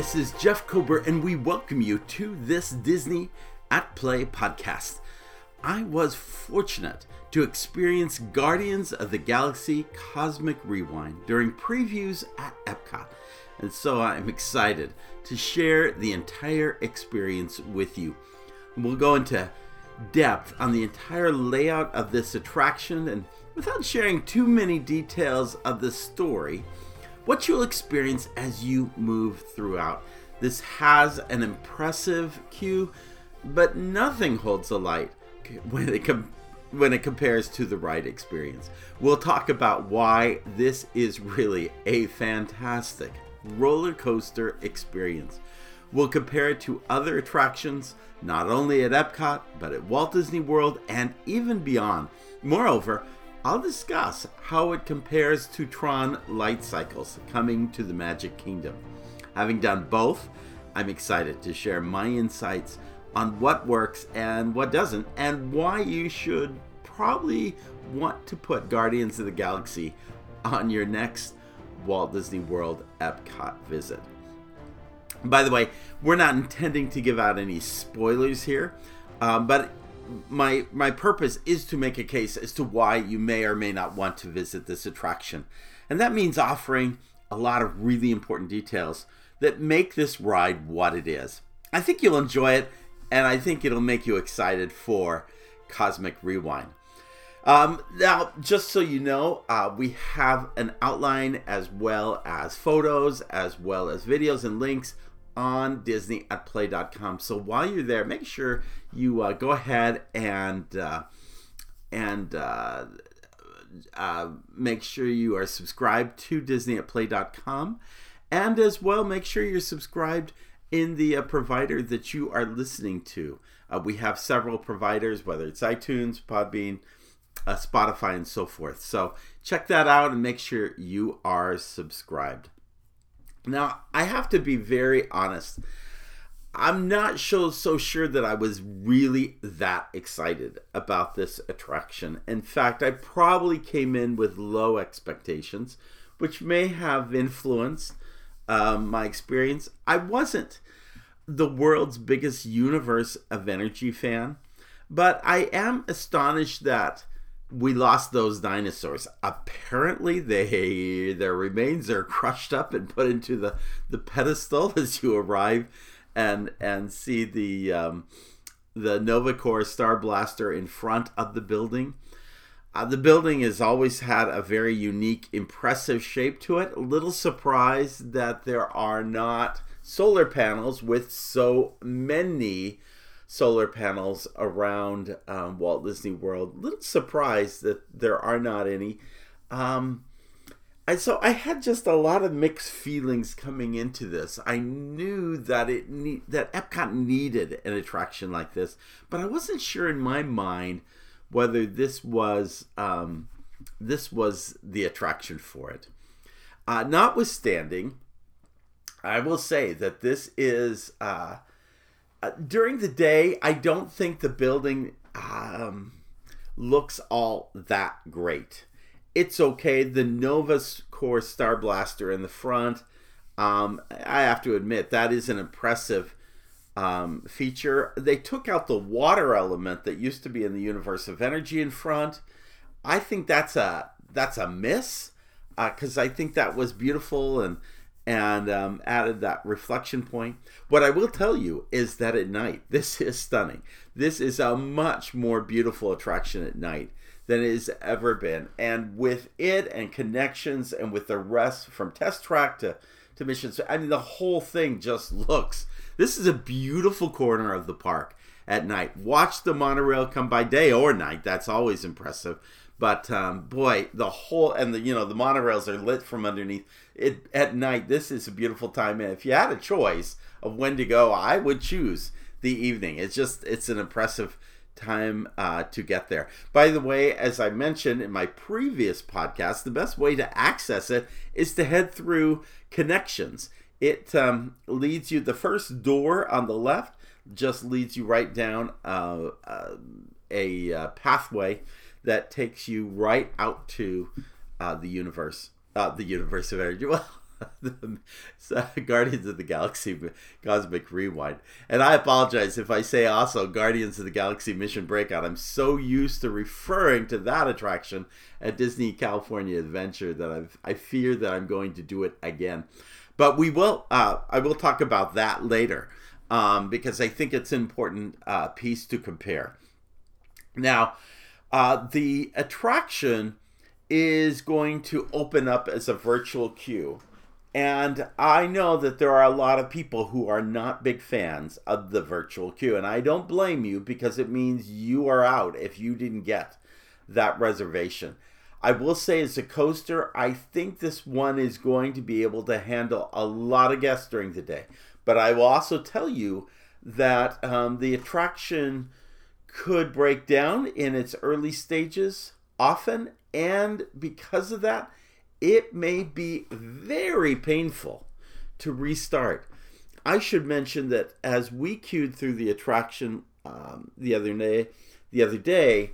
Hi, this is Jeff Kober, and we welcome you to this Disney at Play podcast. I was fortunate to experience Guardians of the Galaxy Cosmic Rewind during previews at Epcot, and so I'm excited to share the entire experience with you. We'll go into depth on the entire layout of this attraction, and without sharing too many details of the story, what you'll experience as you move throughout. This has an impressive queue, but nothing holds a light when it com- when it compares to the ride experience. We'll talk about why this is really a fantastic roller coaster experience. We'll compare it to other attractions, not only at Epcot, but at Walt Disney World and even beyond. Moreover, I'll discuss how it compares to Tron Light Cycles coming to the Magic Kingdom. Having done both, I'm excited to share my insights on what works and what doesn't, and why you should probably want to put Guardians of the Galaxy on your next Walt Disney World Epcot visit. By the way, we're not intending to give out any spoilers here, um, but my my purpose is to make a case as to why you may or may not want to visit this attraction. And that means offering a lot of really important details that make this ride what it is. I think you'll enjoy it and I think it'll make you excited for Cosmic Rewind. Um, now, just so you know, uh, we have an outline as well as photos, as well as videos and links on Disney at play.com. So while you're there, make sure you uh, go ahead and uh, and uh, uh, make sure you are subscribed to Disney at play.com, and as well make sure you're subscribed in the uh, provider that you are listening to. Uh, we have several providers, whether it's iTunes, Podbean, Spotify, and so forth. So check that out and make sure you are subscribed. Now, I have to be very honest. I'm not so, so sure that I was really that excited about this attraction. In fact, I probably came in with low expectations, which may have influenced um, my experience. I wasn't the world's biggest universe of energy fan, but I am astonished that we lost those dinosaurs. Apparently, they their remains are crushed up and put into the the pedestal as you arrive and and see the um, the Nova Corps Star Blaster in front of the building. Uh, the building has always had a very unique, impressive shape to it. A little surprised that there are not solar panels with so many solar panels around um, Walt Disney World. Little surprised that there are not any. Um, and so I had just a lot of mixed feelings coming into this. I knew that it that Epcot needed an attraction like this, but I wasn't sure in my mind whether this was um, this was the attraction for it. Uh, notwithstanding, I will say that this is uh, uh, during the day, I don't think the building um, looks all that great. It's okay. The Nova Corps Star Blaster in the front, um, I have to admit, that is an impressive um, feature. They took out the water element that used to be in the Universe of Energy in front. I think that's a that's a miss because uh, I think that was beautiful and and um, added that reflection point. What I will tell you is that at night, this is stunning. This is a much more beautiful attraction at night than it has ever been. And with it and connections and with the rest from test track to, to missions, I mean, the whole thing just looks. This is a beautiful corner of the park at night. Watch the monorail come by day or night. That's always impressive. But um, boy, the whole and the you know the monorails are lit from underneath. It at night. This is a beautiful time. And if you had a choice of when to go, I would choose the evening. It's just it's an impressive time uh, to get there. By the way, as I mentioned in my previous podcast, the best way to access it is to head through connections. It um, leads you the first door on the left just leads you right down uh, uh, a uh, pathway that takes you right out to uh, the universe, uh, the universe of energy. Well, Guardians of the Galaxy Cosmic Rewind. And I apologize if I say also Guardians of the Galaxy Mission Breakout. I'm so used to referring to that attraction at Disney California Adventure that I've, I fear that I'm going to do it again. But we will. Uh, I will talk about that later um, because I think it's an important uh, piece to compare. Now, uh, the attraction is going to open up as a virtual queue. And I know that there are a lot of people who are not big fans of the virtual queue. And I don't blame you because it means you are out if you didn't get that reservation. I will say, as a coaster, I think this one is going to be able to handle a lot of guests during the day. But I will also tell you that um, the attraction could break down in its early stages often and because of that, it may be very painful to restart. I should mention that as we queued through the attraction um, the other day, the other day,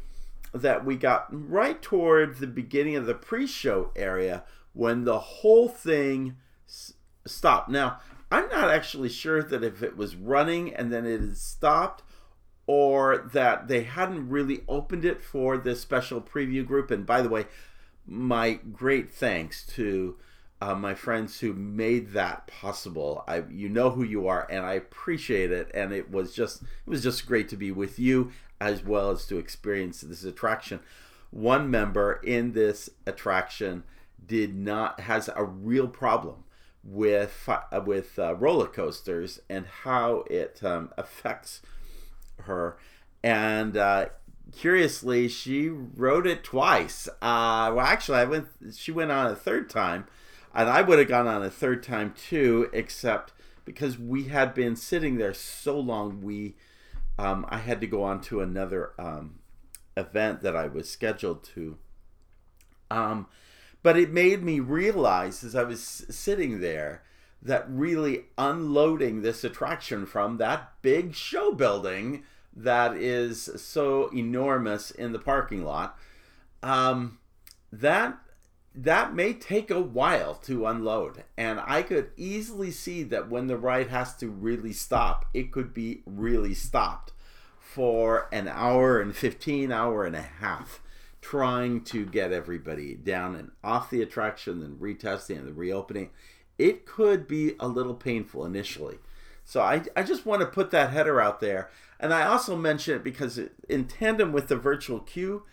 that we got right toward the beginning of the pre-show area when the whole thing s- stopped. Now, I'm not actually sure that if it was running and then it had stopped, or that they hadn't really opened it for this special preview group. And by the way, my great thanks to uh, my friends who made that possible. I, you know who you are, and I appreciate it. And it was just, it was just great to be with you as well as to experience this attraction. One member in this attraction did not has a real problem with uh, with uh, roller coasters and how it um, affects her, and uh, curiously, she wrote it twice. Uh, well, actually, I went. She went on a third time, and I would have gone on a third time too, except because we had been sitting there so long, we um, I had to go on to another um, event that I was scheduled to. Um, but it made me realize as I was sitting there that really unloading this attraction from that big show building that is so enormous in the parking lot um, that that may take a while to unload and i could easily see that when the ride has to really stop it could be really stopped for an hour and 15 hour and a half trying to get everybody down and off the attraction and retesting and reopening it could be a little painful initially. So I, I just want to put that header out there. And I also mention it because in tandem with the virtual queue,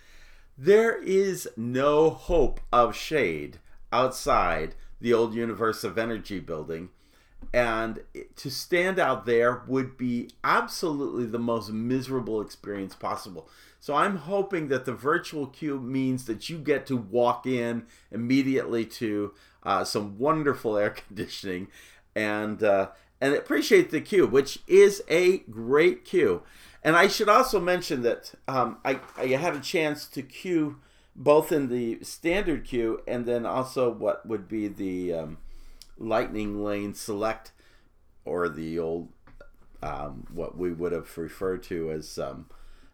there is no hope of shade outside the old Universe of Energy building. And to stand out there would be absolutely the most miserable experience possible. So I'm hoping that the virtual queue means that you get to walk in immediately to uh, some wonderful air conditioning, and uh, and appreciate the queue, which is a great queue. And I should also mention that um, I, I had a chance to queue both in the standard queue and then also what would be the um, lightning lane select or the old um, what we would have referred to as um,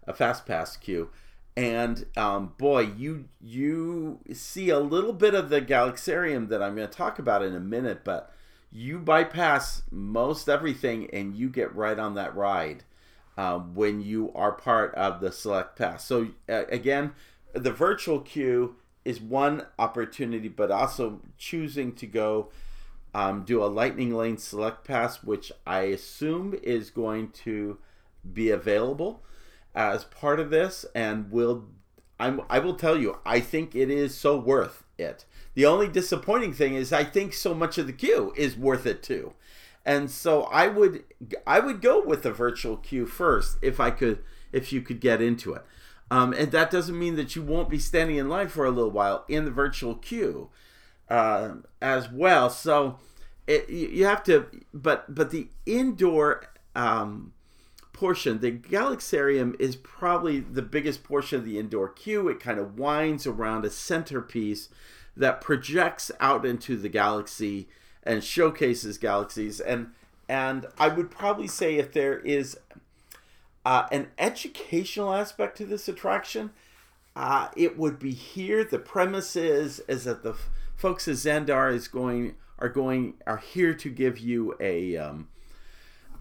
a fast pass queue and um, boy you you see a little bit of the galaxarium that i'm going to talk about in a minute but you bypass most everything and you get right on that ride um, when you are part of the select pass so uh, again the virtual queue is one opportunity but also choosing to go um, do a lightning lane select pass which i assume is going to be available as part of this, and will I'm, I will tell you, I think it is so worth it. The only disappointing thing is I think so much of the queue is worth it too. And so I would I would go with the virtual queue first if I could if you could get into it. Um, and that doesn't mean that you won't be standing in line for a little while in the virtual queue uh, as well. So it, you have to, but but the indoor um, portion. The Galaxarium is probably the biggest portion of the indoor queue. It kind of winds around a centerpiece that projects out into the galaxy and showcases galaxies. And and I would probably say if there is uh, an educational aspect to this attraction, uh, it would be here. The premise is is that the folks at Xandar is going are going are here to give you a um,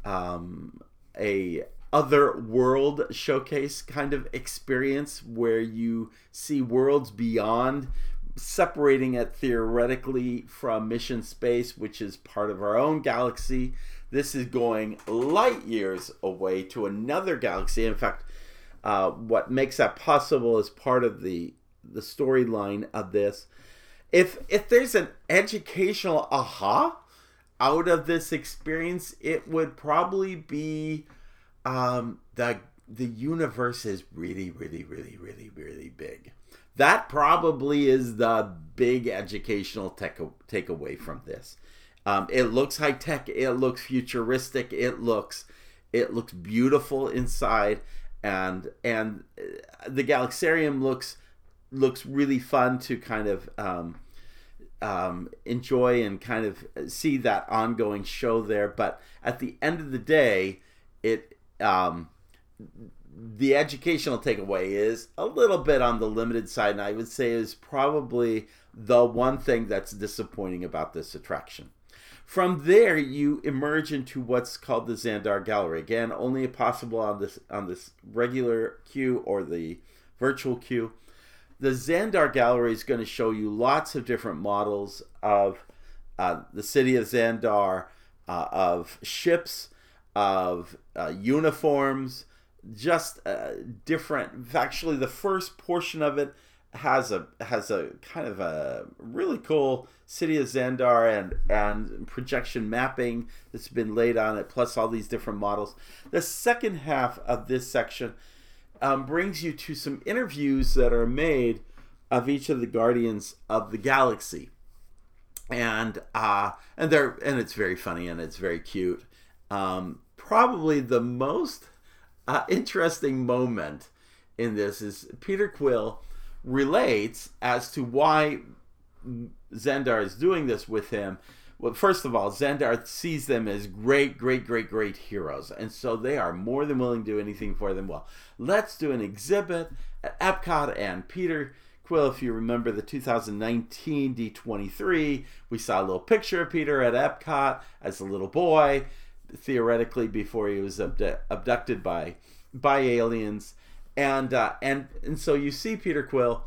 um, a other world showcase kind of experience where you see worlds beyond separating it theoretically from mission space which is part of our own galaxy this is going light years away to another galaxy in fact uh, what makes that possible is part of the the storyline of this if if there's an educational aha out of this experience it would probably be um, the the universe is really, really, really, really, really big. That probably is the big educational take takeaway from this. Um, it looks high tech. It looks futuristic. It looks it looks beautiful inside, and and uh, the Galaxarium looks looks really fun to kind of um, um, enjoy and kind of see that ongoing show there. But at the end of the day, it um, the educational takeaway is a little bit on the limited side, and I would say is probably the one thing that's disappointing about this attraction. From there, you emerge into what's called the Xandar Gallery. Again, only possible on this on this regular queue or the virtual queue. The Xandar Gallery is going to show you lots of different models of uh, the city of Xandar, uh, of ships, of uh, uniforms, just uh, different. Actually, the first portion of it has a has a kind of a really cool city of Xandar and and projection mapping that's been laid on it, plus all these different models. The second half of this section um, brings you to some interviews that are made of each of the Guardians of the Galaxy, and uh, and they're and it's very funny and it's very cute. Um, probably the most uh, interesting moment in this is Peter Quill relates as to why Xandar is doing this with him. Well, first of all, Xandar sees them as great, great, great, great heroes, and so they are more than willing to do anything for them. Well, let's do an exhibit at Epcot, and Peter Quill, if you remember the 2019 D23, we saw a little picture of Peter at Epcot as a little boy, theoretically before he was abdu- abducted by by aliens, and uh, and and so you see Peter Quill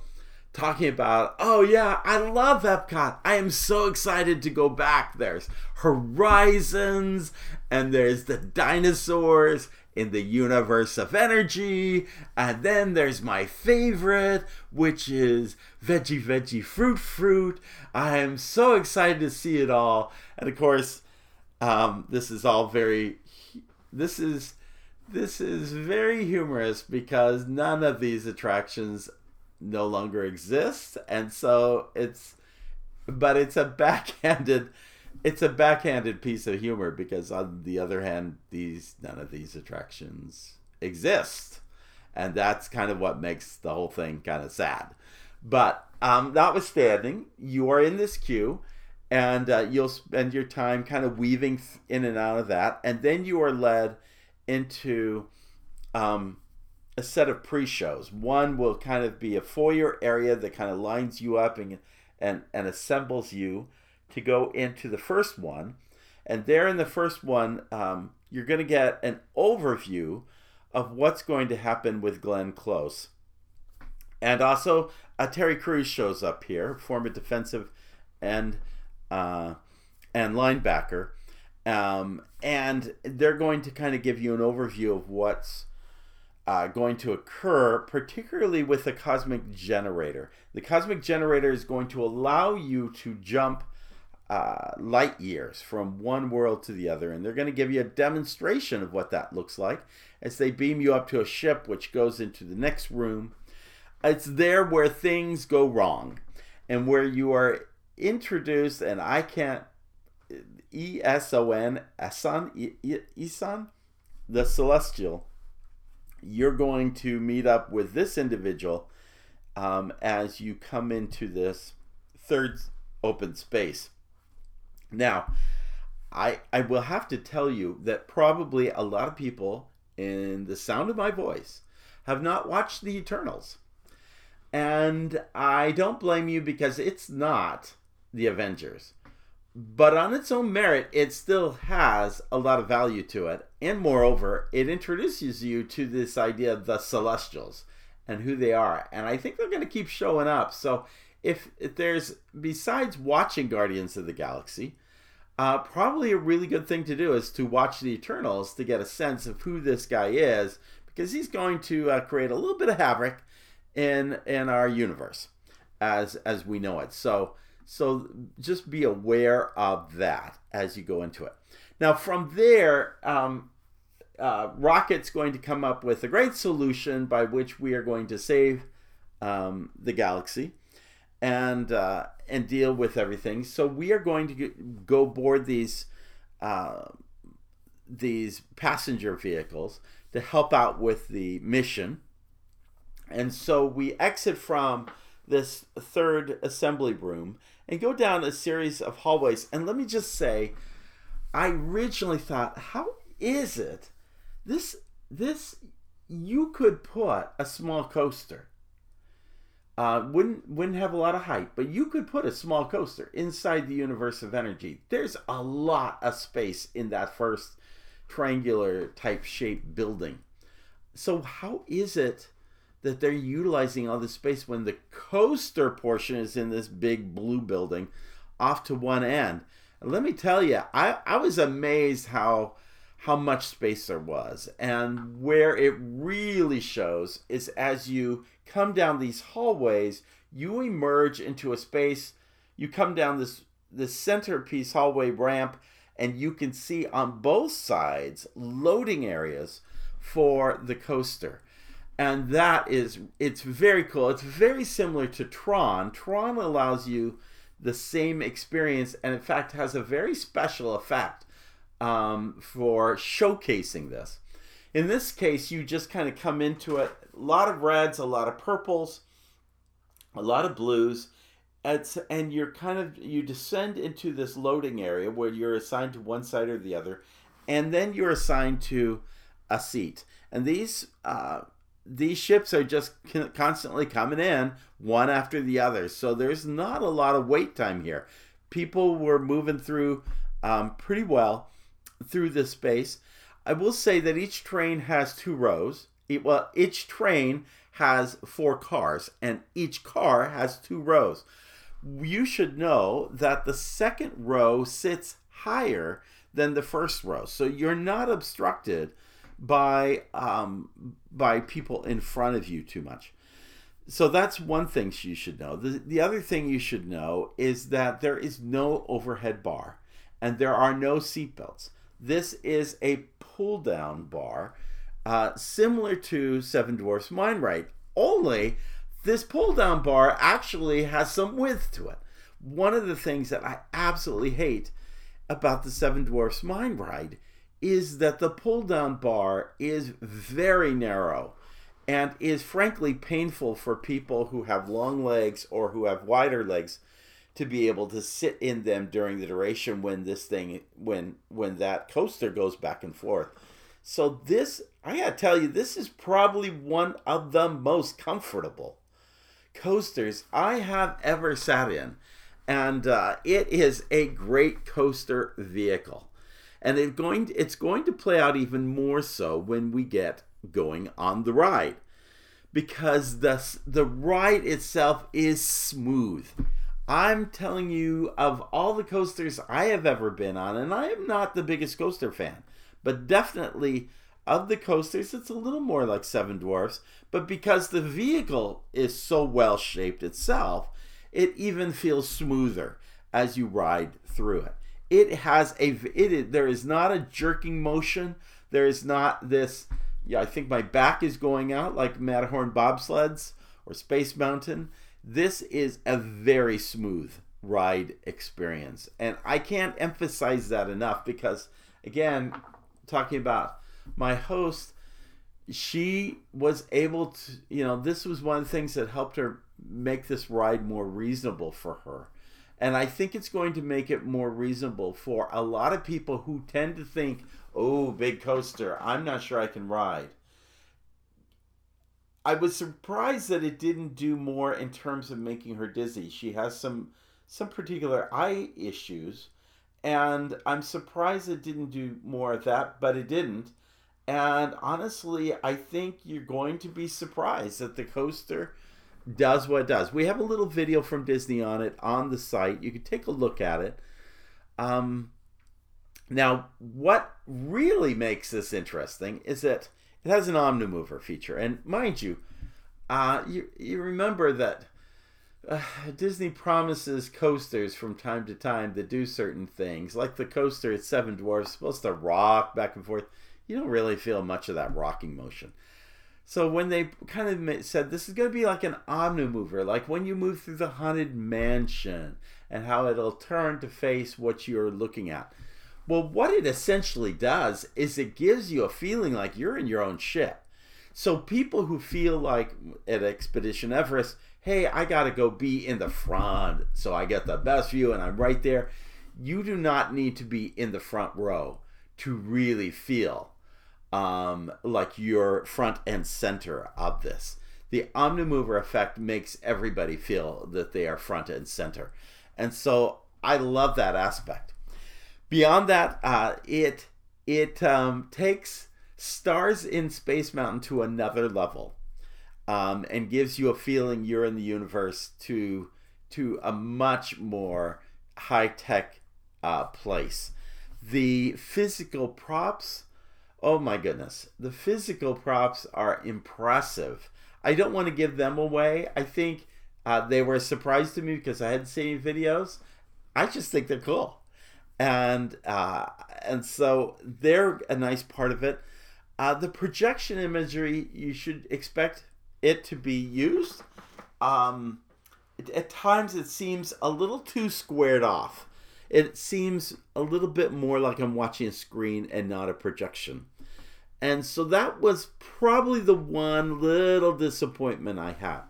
talking about, oh yeah, I love Epcot. I am so excited to go back. There's horizons, and there's the dinosaurs in the universe of energy, and then there's my favorite, which is veggie veggie fruit fruit. I am so excited to see it all, and of course um, this is all very. This is this is very humorous because none of these attractions no longer exist, and so it's. But it's a backhanded. It's a backhanded piece of humor because on the other hand, these none of these attractions exist, and that's kind of what makes the whole thing kind of sad. But um, notwithstanding, you are in this queue and uh, you'll spend your time kind of weaving in and out of that and then you are led into um, a set of pre-shows. One will kind of be a foyer area that kind of lines you up and, and, and assembles you to go into the first one and there in the first one um, you're going to get an overview of what's going to happen with glenn close. And also uh, terry crews shows up here former defensive end uh, and linebacker. Um, and they're going to kind of give you an overview of what's uh, going to occur, particularly with the cosmic generator. The cosmic generator is going to allow you to jump uh, light years from one world to the other, and they're going to give you a demonstration of what that looks like as they beam you up to a ship which goes into the next room. It's there where things go wrong and where you are introduced, and I can't E S O N Eson the Celestial. You're going to meet up with this individual um, as you come into this third open space. Now, I I will have to tell you that probably a lot of people in the sound of my voice have not watched the Eternals. And I don't blame you because it's not the Avengers. but on its own merit, it still has a lot of value to it. And moreover, it introduces you to this idea of the Celestials and who they are. And I think they're going to keep showing up. So if, if there's, besides watching Guardians of the Galaxy, uh, probably a really good thing to do is to watch the Eternals to get a sense of who this guy is, because he's going to uh, create a little bit of havoc in in our universe as as we know it. So so just be aware of that as you go into it. Now from there, um, uh, Rocket's going to come up with a great solution by which we are going to save um, the galaxy and uh, and deal with everything. So we are going to go board these uh, these passenger vehicles to help out with the mission. And so we exit from this third assembly room and go down a series of hallways. And let me just say, I originally thought, how is it this this you could put a small coaster uh, wouldn't wouldn't have a lot of height, but you could put a small coaster inside the universe of energy. There's a lot of space in that first triangular type shape building. So how is it that they're utilizing all this space when the coaster portion is in this big blue building off to one end? And let me tell you, I, I was amazed how how much space there was. And where it really shows is as you come down these hallways, you emerge into a space. You come down this this centerpiece hallway ramp, and you can see on both sides loading areas for the coaster. And that is it's very cool. It's very similar to Tron. Tron allows you the same experience and in fact has a very special effect um, for showcasing this. In this case, you just kind of come into it a lot of reds, a lot of purples, a lot of blues. It's, and you're kind of you descend into this loading area where you're assigned to one side or the other, and then you're assigned to a seat. And these uh, these ships are just constantly coming in one after the other, so there's not a lot of wait time here. People were moving through um, pretty well through this space. I will say that each train has two rows. Well, each train has four cars, and each car has two rows. You should know that the second row sits higher than the first row, so you're not obstructed by um, by people in front of you too much. So that's one thing you should know. The, the other thing you should know is that there is no overhead bar and there are no seatbelts. This is a pull down bar, uh, similar to Seven Dwarfs Mine Ride, only this pull down bar actually has some width to it. One of the things that I absolutely hate about the Seven Dwarfs Mine Ride is that the pull down bar is very narrow and is frankly painful for people who have long legs or who have wider legs to be able to sit in them during the duration when this thing when when that coaster goes back and forth. So this I gotta tell you, this is probably one of the most comfortable coasters I have ever sat in, and uh, it is a great coaster vehicle, and it's going to, it's going to play out even more so when we get going on the ride, because the the ride itself is smooth. I'm telling you, of all the coasters I have ever been on, and I am not the biggest coaster fan, but definitely of the coasters, it's a little more like Seven Dwarfs. But because the vehicle is so well shaped itself, it even feels smoother as you ride through it. It has a it is, there is not a jerking motion. There is not this. Yeah, I think my back is going out like Matterhorn bobsleds or Space Mountain this is a very smooth ride experience. And I can't emphasize that enough because, again, talking about my host, she was able to, you know, this was one of the things that helped her make this ride more reasonable for her. And I think it's going to make it more reasonable for a lot of people who tend to think, oh, big coaster, I'm not sure I can ride. I was surprised that it didn't do more in terms of making her dizzy. She has some some particular eye issues, and I'm surprised it didn't do more of that, but it didn't. And honestly, I think you're going to be surprised that the coaster does what it does. We have a little video from Disney on it on the site. You can take a look at it. Um, now, what really makes this interesting is that it has an Omnimover feature. And mind you, uh, you, you remember that uh, Disney promises coasters from time to time that do certain things, like the coaster at Seven Dwarfs, supposed to rock back and forth. You don't really feel much of that rocking motion. So when they kind of said this is going to be like an omnimover, like when you move through the haunted mansion and how it'll turn to face what you're looking at. Well, what it essentially does is it gives you a feeling like you're in your own ship. So people who feel like at Expedition Everest, hey, I got to go be in the front so I get the best view and I'm right there. You do not need to be in the front row to really feel um, like you're front and center of this. The Omnimover effect makes everybody feel that they are front and center. And so I love that aspect. Beyond that, uh, it it um, takes Stars in Space Mountain to another level, um, and gives you a feeling you're in the universe to to a much more high tech uh, place. The physical props Oh my goodness. The physical props are impressive. I don't want to give them away. I think uh, they were a surprise to me because I hadn't seen any videos. I just think they're cool. And uh, and so they're a nice part of it. Uh, the projection imagery, you should expect it to be used. Um, at times, it seems a little too squared off. It seems a little bit more like I'm watching a screen and not a projection. And so that was probably the one little disappointment I have.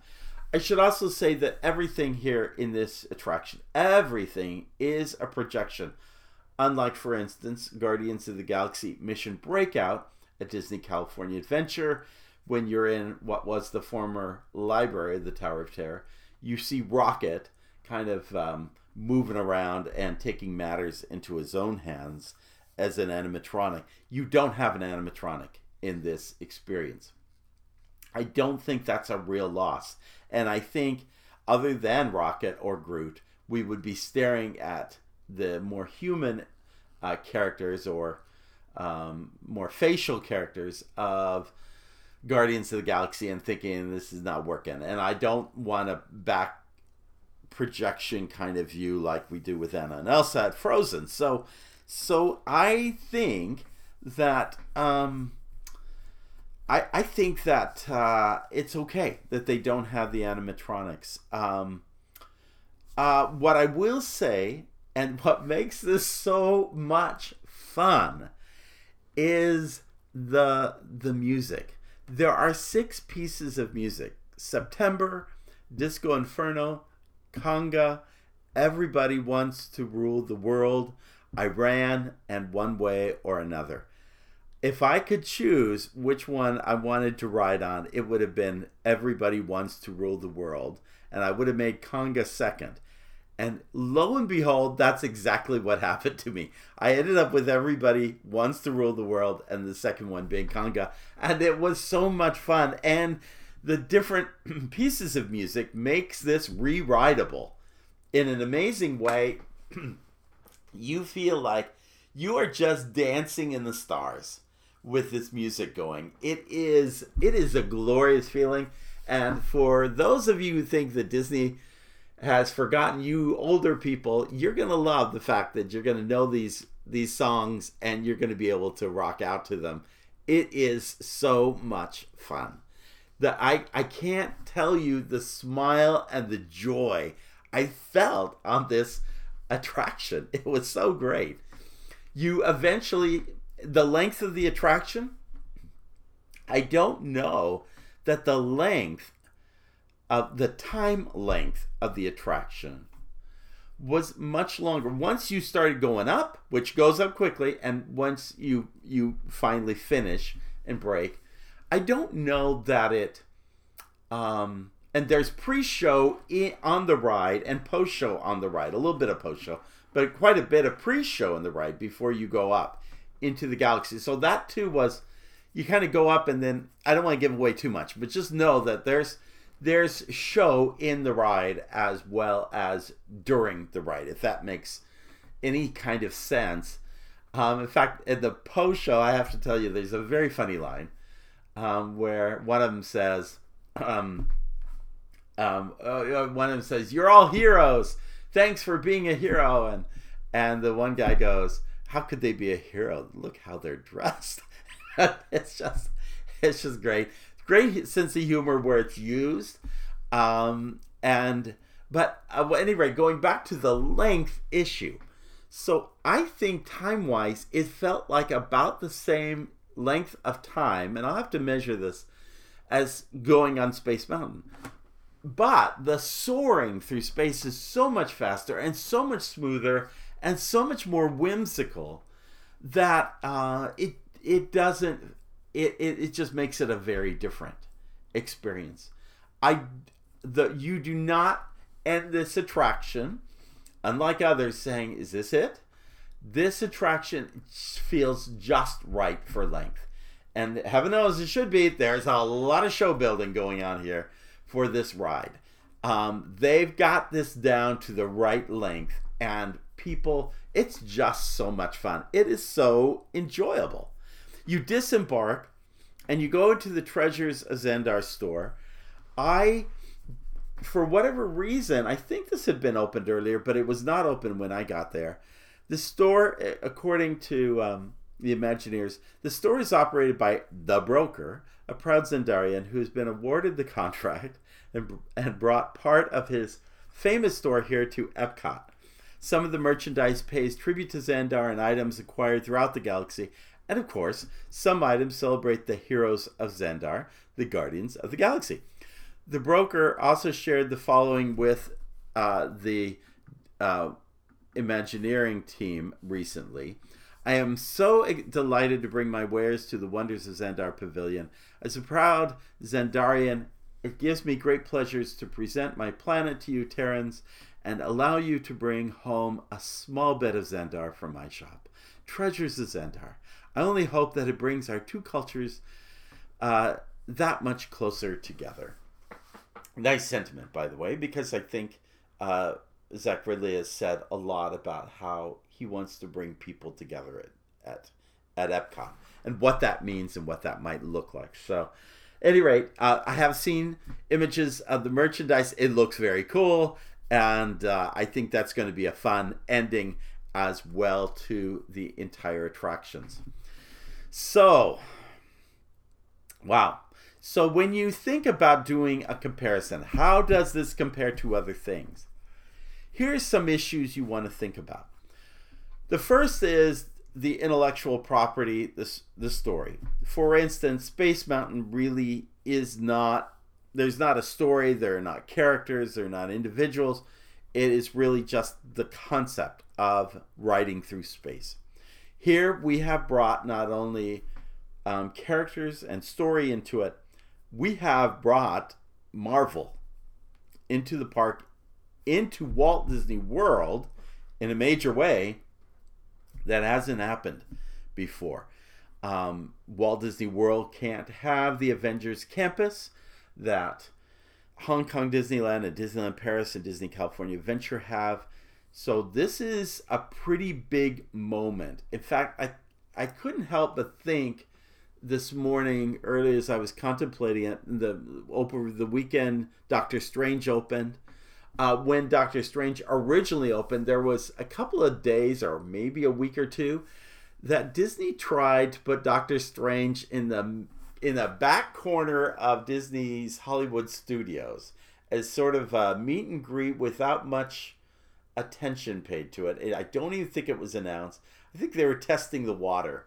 I should also say that everything here in this attraction, everything is a projection. Unlike, for instance, Guardians of the Galaxy Mission Breakout at Disney California Adventure, when you're in what was the former library, the Tower of Terror, you see Rocket kind of um, moving around and taking matters into his own hands as an animatronic. You don't have an animatronic in this experience. I don't think that's a real loss. And I think, other than Rocket or Groot, we would be staring at the more human uh, characters or um, more facial characters of Guardians of the Galaxy and thinking this is not working. And I don't want to back projection kind of view like we do with Anna and Elsa at Frozen. So so I think that um, I I think that uh, it's okay that they don't have the animatronics. Um, uh, what I will say, and what makes this so much fun, is the the music. There are six pieces of music: September, Disco Inferno, Conga, Everybody Wants to Rule the World. I Ran and one way or another. If I could choose which one I wanted to ride on, it would have been Everybody Wants to Rule the World, and I would have made Conga second. And lo and behold, that's exactly what happened to me. I ended up with Everybody Wants to Rule the World, and the second one being Conga. And it was so much fun. And the different pieces of music makes this re-rideable in an amazing way. you feel like you are just dancing in the stars with this music going. It is it is a glorious feeling. And for those of you who think that Disney has forgotten you older people, you're gonna love the fact that you're gonna know these these songs and you're gonna be able to rock out to them. It is so much fun. That I, I can't tell you the smile and the joy I felt on this attraction. It was so great. You eventually, the length of the attraction, I don't know that the length of the time length of the attraction was much longer. Once you started going up, which goes up quickly, and once you you finally finish and break, I don't know that it um and there's pre-show on the ride and post-show on the ride, a little bit of post-show, but quite a bit of pre-show in the ride before you go up into the galaxy. So that too was you kind of go up and then I don't want to give away too much, but just know that there's there's show in the ride as well as during the ride, if that makes any kind of sense. Um, in fact, in the post show, I have to tell you, there's a very funny line um, where one of them says, um, um, uh, one of them says, "You're all heroes. Thanks for being a hero." And and the one guy goes, "How could they be a hero? Look how they're dressed." it's just it's just great. Great sense of humor where it's used. Um, and but uh, anyway, going back to the length issue. So I think time wise, it felt like about the same length of time, and I'll have to measure this as going on Space Mountain. But the soaring through space is so much faster and so much smoother and so much more whimsical that uh, it it doesn't it, it, it just makes it a very different experience. I the you do not end this attraction unlike others saying, Is this it? This attraction feels just right for length. And heaven knows it should be. There's a lot of show building going on here for this ride. Um, they've got this down to the right length, and people, it's just so much fun. It is so enjoyable. You disembark and you go into the Treasures of Xandar store. I for whatever reason, I think this had been opened earlier, but it was not open when I got there. The store, according to um, the Imagineers, the store is operated by the broker, a proud Xandarian who has been awarded the contract and, and brought part of his famous store here to Epcot. Some of the merchandise pays tribute to Xandar and items acquired throughout the galaxy, and of course, some items celebrate the heroes of Xandar, the Guardians of the Galaxy. The broker also shared the following with uh, the uh, Imagineering team recently. I am so delighted to bring my wares to the Wonders of Xandar Pavilion. As a proud Xandarian, it gives me great pleasures to present my planet to you, Terrans, and allow you to bring home a small bit of Xandar from my shop. Treasures of Xandar. I only hope that it brings our two cultures uh, that much closer together. Nice sentiment, by the way, because I think uh, Zach Riddley has said a lot about how he wants to bring people together at, at, at Epcot and what that means and what that might look like. So, at any rate, uh, I have seen images of the merchandise. It looks very cool, and uh, I think that's going to be a fun ending as well to the entire attractions. So, wow. So when you think about doing a comparison, how does this compare to other things? Here's some issues you want to think about. The first is the intellectual property, this the story. For instance, Space Mountain really is not there's not a story, there are not characters, they're not individuals. It is really just the concept of riding through space. Here we have brought not only um, characters and story into it, we have brought Marvel into the park, into Walt Disney World in a major way that hasn't happened before. Um, Walt Disney World can't have the Avengers campus that Hong Kong Disneyland and Disneyland Paris and Disney California Adventure have. So this is a pretty big moment. In fact, I I couldn't help but think this morning early as I was contemplating it the over the weekend Doctor Strange opened. Uh, when Doctor Strange originally opened, there was a couple of days or maybe a week or two that Disney tried to put Doctor Strange in the in the back corner of Disney's Hollywood studios as sort of a meet and greet without much attention paid to it. I don't even think it was announced. I think they were testing the water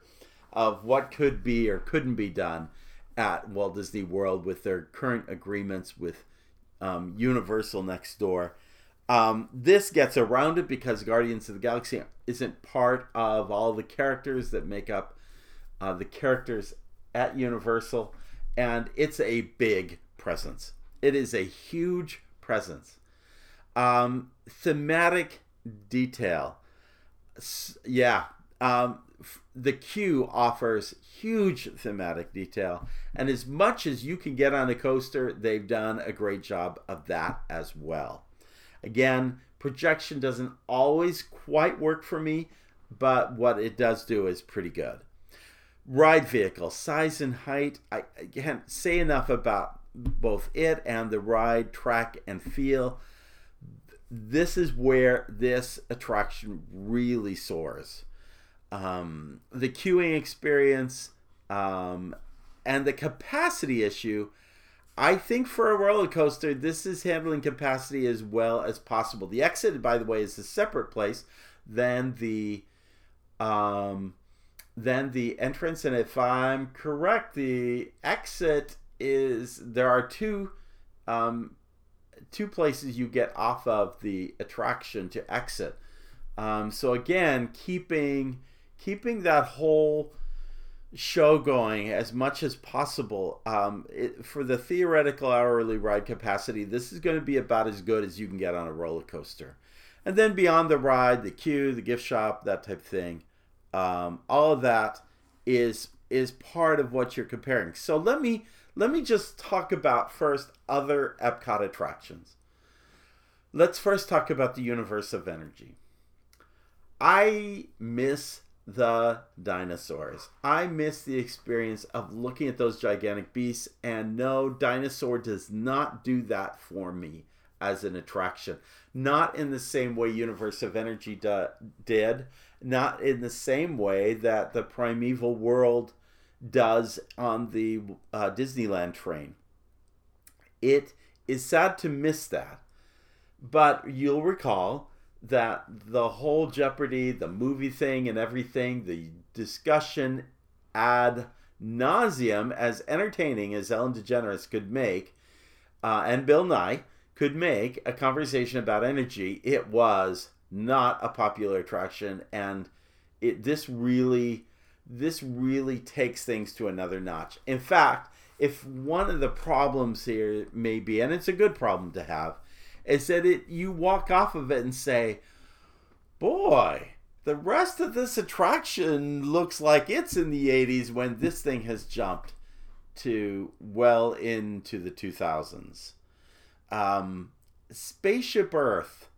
of what could be or couldn't be done at Walt Disney World with their current agreements with um, Universal next door. Um, this gets around it because Guardians of the Galaxy isn't part of all the characters that make up uh, the characters at Universal, and it's a big presence. It is a huge presence. Um, thematic detail yeah, um, the queue offers huge thematic detail, and as much as you can get on a coaster, they've done a great job of that as well. Again, projection doesn't always quite work for me, but what it does do is pretty good. Ride vehicle, size and height. I, can't say enough about both it and the ride, track, and feel. This is where this attraction really soars. Um, the queuing experience um, and the capacity issue. I think for a roller coaster, this is handling capacity as well as possible. The exit, by the way, is a separate place than the um, than the entrance. And if I'm correct, the exit is there are two um, two places you get off of the attraction to exit. Um, so again, keeping keeping that whole show going as much as possible. Um, it, for the theoretical hourly ride capacity, this is going to be about as good as you can get on a roller coaster. And then beyond the ride, the queue, the gift shop, that type of thing, um, all of that is is part of what you're comparing. So let me let me just talk about first other Epcot attractions. Let's first talk about the universe of energy. I miss the dinosaurs. I miss the experience of looking at those gigantic beasts, and no, dinosaur does not do that for me as an attraction. Not in the same way Universe of Energy do, did, not in the same way that the Primeval World does on the uh, Disneyland train. It is sad to miss that, but you'll recall that the whole Jeopardy, the movie thing, and everything, the discussion ad nauseum, as entertaining as Ellen DeGeneres could make, uh, and Bill Nye could make a conversation about energy, it was not a popular attraction, and it this really this really takes things to another notch. In fact, if one of the problems here may be, and it's a good problem to have, is that it you walk off of it and say, "Boy, the rest of this attraction looks like it's in the 80s when this thing has jumped to well into the 2000s." Um, Spaceship Earth.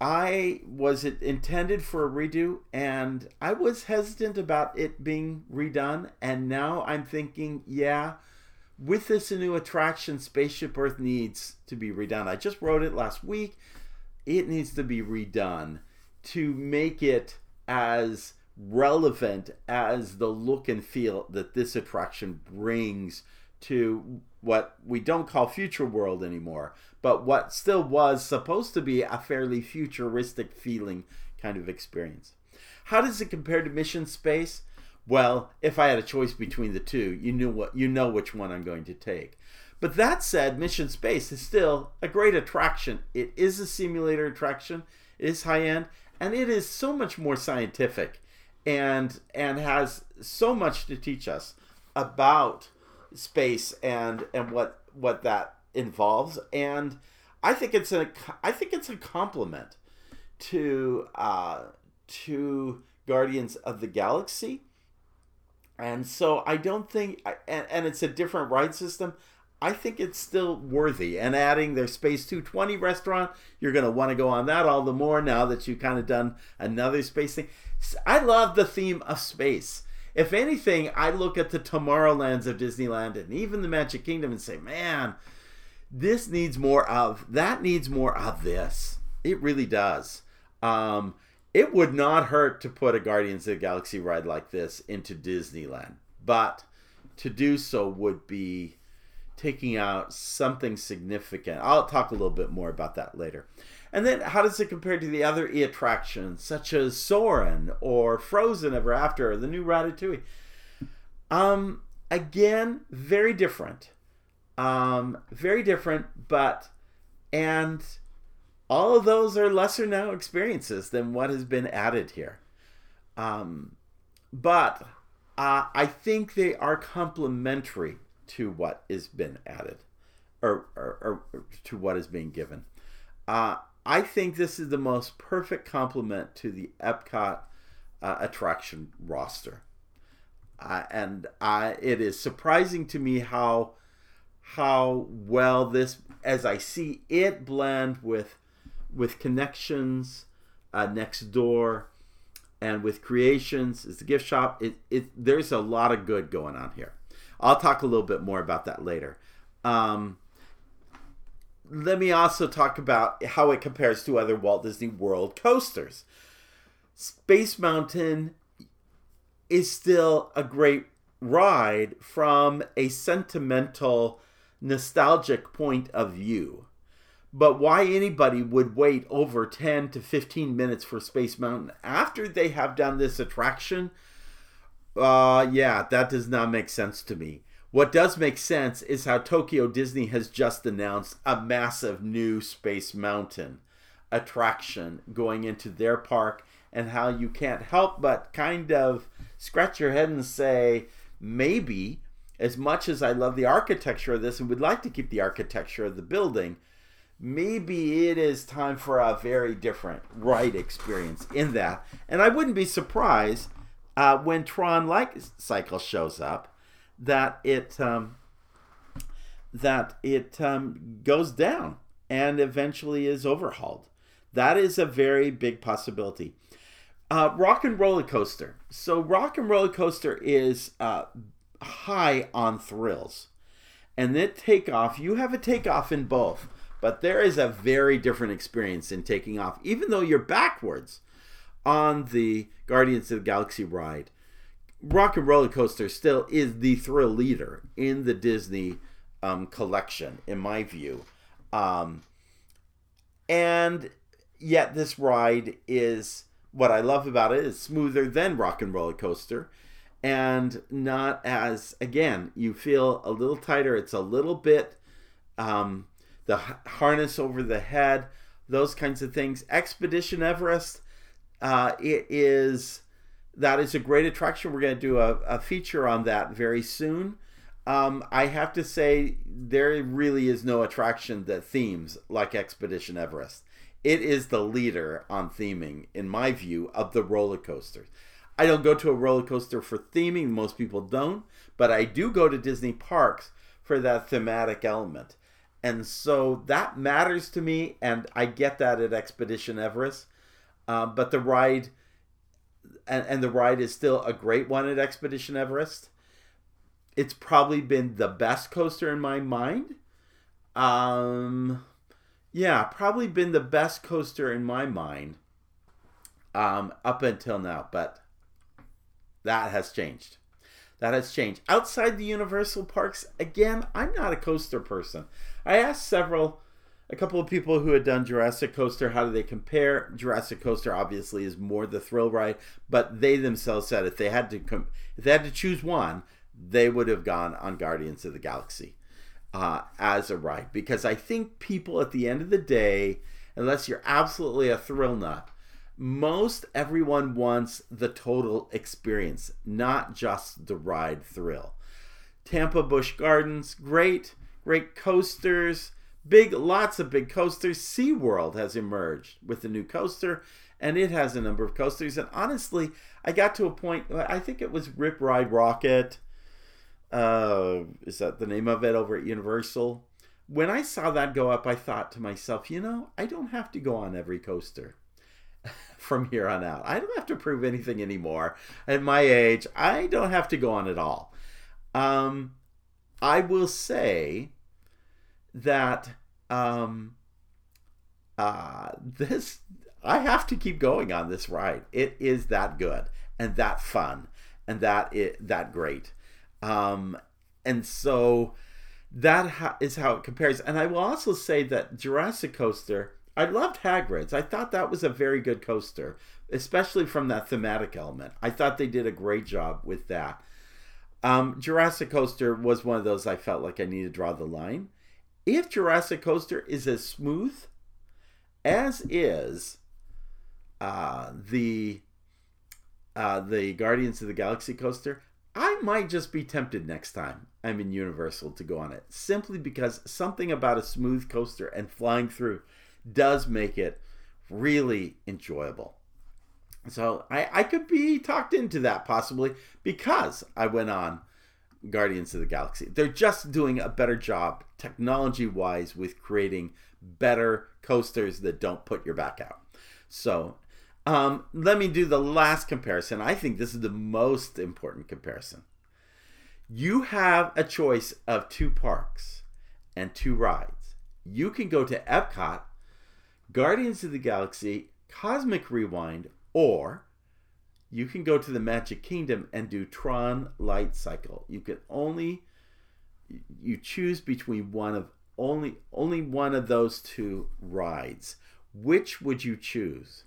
I was it intended for a redo, and I was hesitant about it being redone. And now I'm thinking, yeah, with this new attraction, Spaceship Earth needs to be redone. I just wrote it last week. It needs to be redone to make it as relevant as the look and feel that this attraction brings to what we don't call future world anymore, but what still was supposed to be a fairly futuristic feeling kind of experience. How does it compare to Mission Space? Well, if I had a choice between the two, you knew what you know which one I'm going to take. But that said, Mission Space is still a great attraction. It is a simulator attraction. It is high end, and it is so much more scientific, and and has so much to teach us about space and and what what that involves. And I think it's a I think it's a compliment to uh, to Guardians of the Galaxy and so I don't think, and, and it's a different ride system. I think it's still worthy. And adding their Space 220 restaurant, you're going to want to go on that all the more now that you've kind of done another space thing. I love the theme of space. If anything, I look at the Tomorrowlands of Disneyland and even the Magic Kingdom and say, man, this needs more of, that needs more of this. It really does. Um, it would not hurt to put a Guardians of the Galaxy ride like this into Disneyland, but to do so would be taking out something significant. I'll talk a little bit more about that later. And then, how does it compare to the other e attractions, such as Soarin' or Frozen Ever After, or the new Ratatouille? Um, again, very different. Um, very different, but and all of those are lesser now experiences than what has been added here. Um, but uh, I think they are complementary to what has been added or, or, or to what is being given. Uh, I think this is the most perfect complement to the Epcot uh, attraction roster. Uh, and it is surprising to me how how well this, as I see it blend with with connections uh, next door and with creations it's a gift shop. It, it there's a lot of good going on here. I'll talk a little bit more about that later. Um, let me also talk about how it compares to other walt disney world coasters. Space mountain is still a great ride from a sentimental nostalgic point of view but why anybody would wait over 10 to 15 minutes for Space Mountain after they have done this attraction, uh, yeah, that does not make sense to me. What does make sense is how Tokyo Disney has just announced a massive new Space Mountain attraction going into their park, and how you can't help but kind of scratch your head and say, maybe, as much as I love the architecture of this and would like to keep the architecture of the building, maybe it is time for a very different ride experience in that. And I wouldn't be surprised uh, when Tron Light Cycle shows up that it um, that it um, goes down and eventually is overhauled. That is a very big possibility. Uh, rock and roller coaster. So rock and roller coaster is uh, high on thrills, and then takeoff. You have a takeoff in both. But there is a very different experience in taking off, even though you're backwards on the Guardians of the Galaxy ride. Rock and Roller Coaster still is the thrill leader in the Disney um, collection, in my view. Um, and yet, this ride is what I love about it is smoother than Rock and Roller Coaster and not as, again, you feel a little tighter. It's a little bit. Um, the harness over the head, those kinds of things. Expedition Everest, uh, it is that is a great attraction. We're going to do a, a feature on that very soon. Um, I have to say, there really is no attraction that themes like Expedition Everest. It is the leader on theming, in my view, of the roller coasters. I don't go to a roller coaster for theming, most people don't, but I do go to Disney parks for that thematic element. And so that matters to me, and I get that at Expedition Everest. Uh, but the ride, and, and the ride is still a great one at Expedition Everest. It's probably been the best coaster in my mind. Um, yeah, probably been the best coaster in my mind um, up until now, but that has changed. That has changed. Outside the Universal parks, again, I'm not a coaster person. I asked several, a couple of people who had done Jurassic Coaster, how do they compare? Jurassic Coaster obviously is more the thrill ride, but they themselves said if they had to com- if they had to choose one, they would have gone on Guardians of the Galaxy uh, as a ride because I think people at the end of the day, unless you're absolutely a thrill nut, most everyone wants the total experience, not just the ride thrill. Tampa Busch Gardens, great great coasters, big, lots of big coasters. SeaWorld has emerged with a new coaster, and it has a number of coasters. And honestly, I got to a point, I think it was Rip Ride Rockit. Uh, is that the name of it over at Universal? When I saw that go up, I thought to myself, you know, I don't have to go on every coaster from here on out. I don't have to prove anything anymore. At my age, I don't have to go on at all. Um, I will say that um, uh, this I have to keep going on this ride. It is that good and that fun and that it that great. Um, and so that ha- is how it compares. And I will also say that Jurassic Coaster, I loved Hagrid's. I thought that was a very good coaster, especially from that thematic element. I thought they did a great job with that. Um, Jurassic Coaster was one of those I felt like I needed to draw the line. If Jurassic Coaster is as smooth as is uh, the uh, the Guardians of the Galaxy coaster, I might just be tempted next time I'm in Universal to go on it, simply because something about a smooth coaster and flying through does make it really enjoyable. So I, I could be talked into that possibly because I went on Guardians of the Galaxy. They're just doing a better job technology wise with creating better coasters that don't put your back out. So um, let me do the last comparison. I think this is the most important comparison. You have a choice of two parks and two rides. You can go to Epcot, Guardians of the Galaxy, Cosmic Rewind, or you can go to the Magic Kingdom and do Tron Light Cycle. You can only you choose between one of only only one of those two rides. Which would you choose?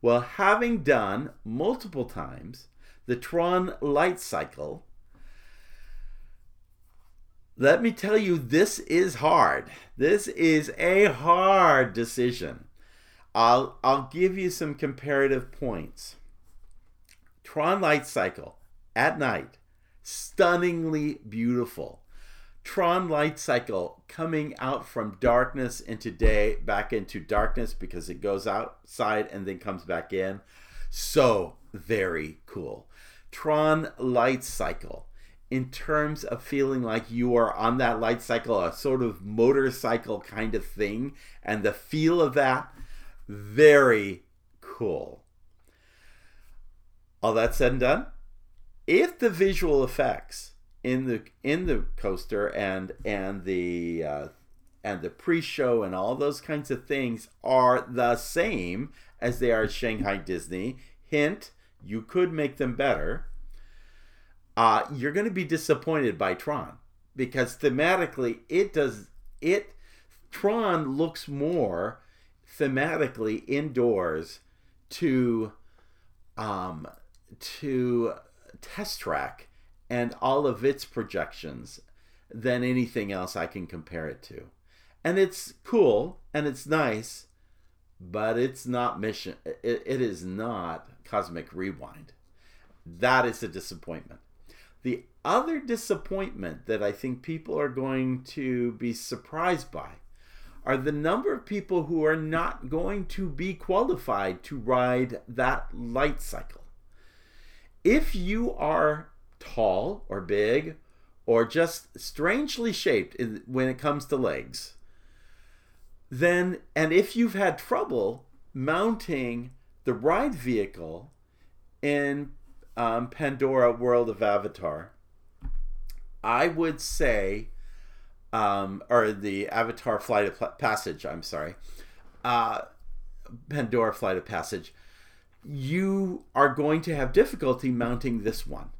Well, having done multiple times the Tron Light Cycle, let me tell you, this is hard. This is a hard decision. I'll I'll give you some comparative points. Tron Light Cycle at night, stunningly beautiful. Tron Light Cycle coming out from darkness into day, back into darkness because it goes outside and then comes back in. So very cool. Tron Light Cycle, in terms of feeling like you are on that light cycle, a sort of motorcycle kind of thing, and the feel of that, very cool. All that said and done, if the visual effects in the in the coaster and and the uh, and the pre-show and all those kinds of things are the same as they are at Shanghai Disney. Hint: you could make them better. Uh, you're going to be disappointed by Tron because thematically it does it. Tron looks more thematically indoors to um, to Test Track and all of its projections than anything else I can compare it to. And it's cool and it's nice, but it's not mission. it, it is not Cosmic Rewind. That is a disappointment. The other disappointment that I think people are going to be surprised by are the number of people who are not going to be qualified to ride that light cycle. If you are tall or big or just strangely shaped in, when it comes to legs, then, and if you've had trouble mounting the ride vehicle in um, Pandora World of Avatar, I would say, um, or the Avatar Flight of Passage, I'm sorry, uh, Pandora Flight of Passage, you are going to have difficulty mounting this one.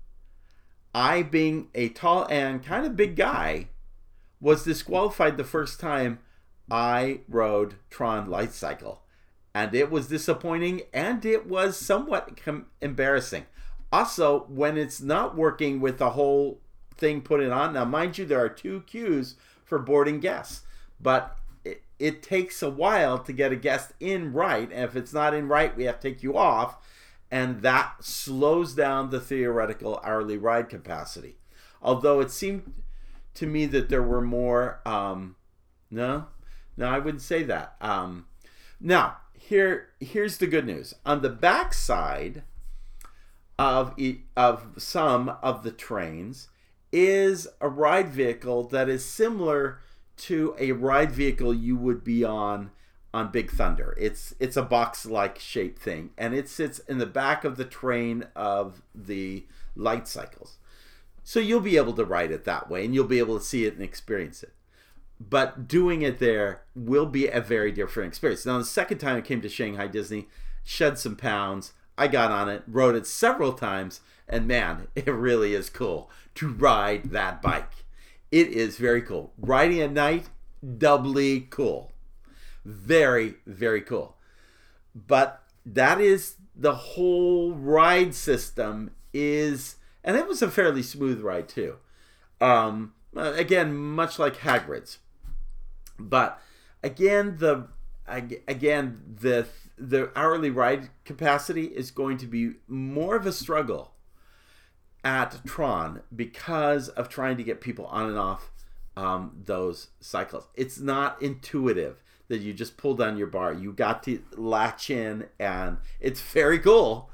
I, being a tall and kind of big guy, was disqualified the first time I rode Tron Light Cycle. And it was disappointing and it was somewhat com- embarrassing. Also, when it's not working with the whole thing put it on, now mind you, there are two queues for boarding guests, but it, it takes a while to get a guest in right. And if it's not in right, we have to take you off and that slows down the theoretical hourly ride capacity. Although it seemed to me that there were more. Um, no, no, I wouldn't say that. Um, now, here, here's the good news. On the back side of of some of the trains is a ride vehicle that is similar to a ride vehicle you would be on on Big Thunder. It's it's a box like shaped thing, and it sits in the back of the train of the light cycles. So you'll be able to ride it that way, and you'll be able to see it and experience it. But doing it there will be a very different experience. Now, the second time I came to Shanghai Disney, shed some pounds. I got on it, rode it several times, and man, it really is cool to ride that bike. It is very cool. Riding at night, doubly cool. Very, very cool. But that is the whole ride system is, and it was a fairly smooth ride too. Um, again, much like Hagrid's, but again, the again the the hourly ride capacity is going to be more of a struggle at Tron because of trying to get people on and off um, those cycles. It's not intuitive that you just pull down your bar. You got to latch in, and it's very cool,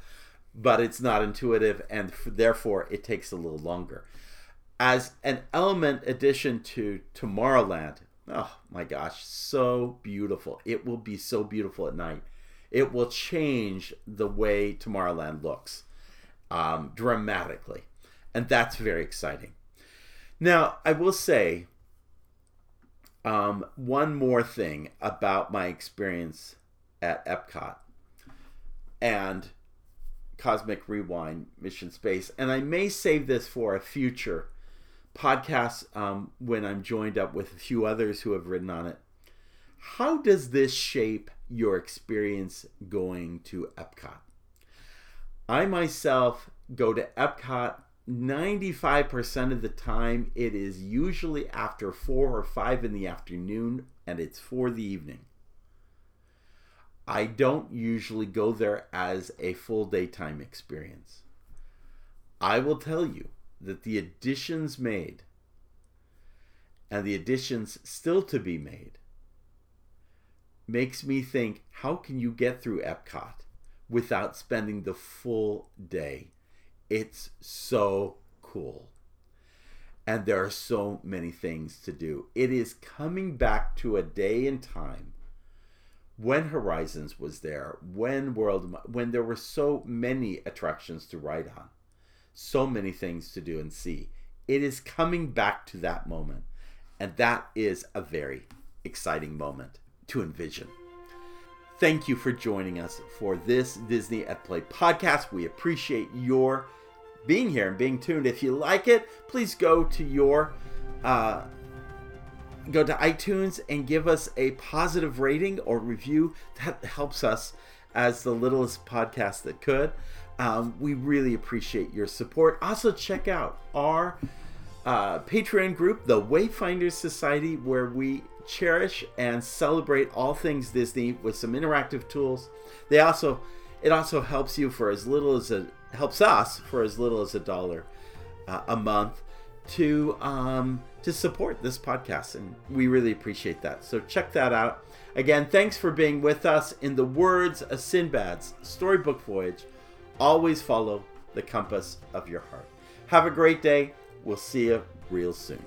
but it's not intuitive, and therefore it takes a little longer. As an element addition to Tomorrowland, oh my gosh, so beautiful. It will be so beautiful at night. It will change the way Tomorrowland looks um, dramatically. And that's very exciting. Now, I will say um, one more thing about my experience at Epcot and Cosmic Rewind Mission Space. And I may save this for a future podcast um, when I'm joined up with a few others who have written on it. How does this shape your experience going to Epcot? I myself go to Epcot 95% of the time, it is usually after 4 or 5 in the afternoon and it's for the evening. I don't usually go there as a full daytime experience. I will tell you that the additions made and the additions still to be made makes me think how can you get through Epcot without spending the full day? It's so cool. And there are so many things to do. It is coming back to a day and time when Horizons was there, when World, when there were so many attractions to ride on, so many things to do and see. It is coming back to that moment. And that is a very exciting moment to envision. Thank you for joining us for this Disney at Play podcast. We appreciate your being here and being tuned. If you like it, please go to your uh, go to iTunes and give us a positive rating or review. That helps us as the littlest podcast that could. Um, we really appreciate your support. Also, check out our uh, Patreon group, the Wayfinders Society, where we cherish and celebrate all things Disney with some interactive tools. They also it also helps you for as little as a helps us for as little as a dollar uh, a month to um, to support this podcast, and we really appreciate that. So check that out. Again, thanks for being with us. In the words of Sindbad's storybook voyage, always follow the compass of your heart. Have a great day. We'll see you real soon.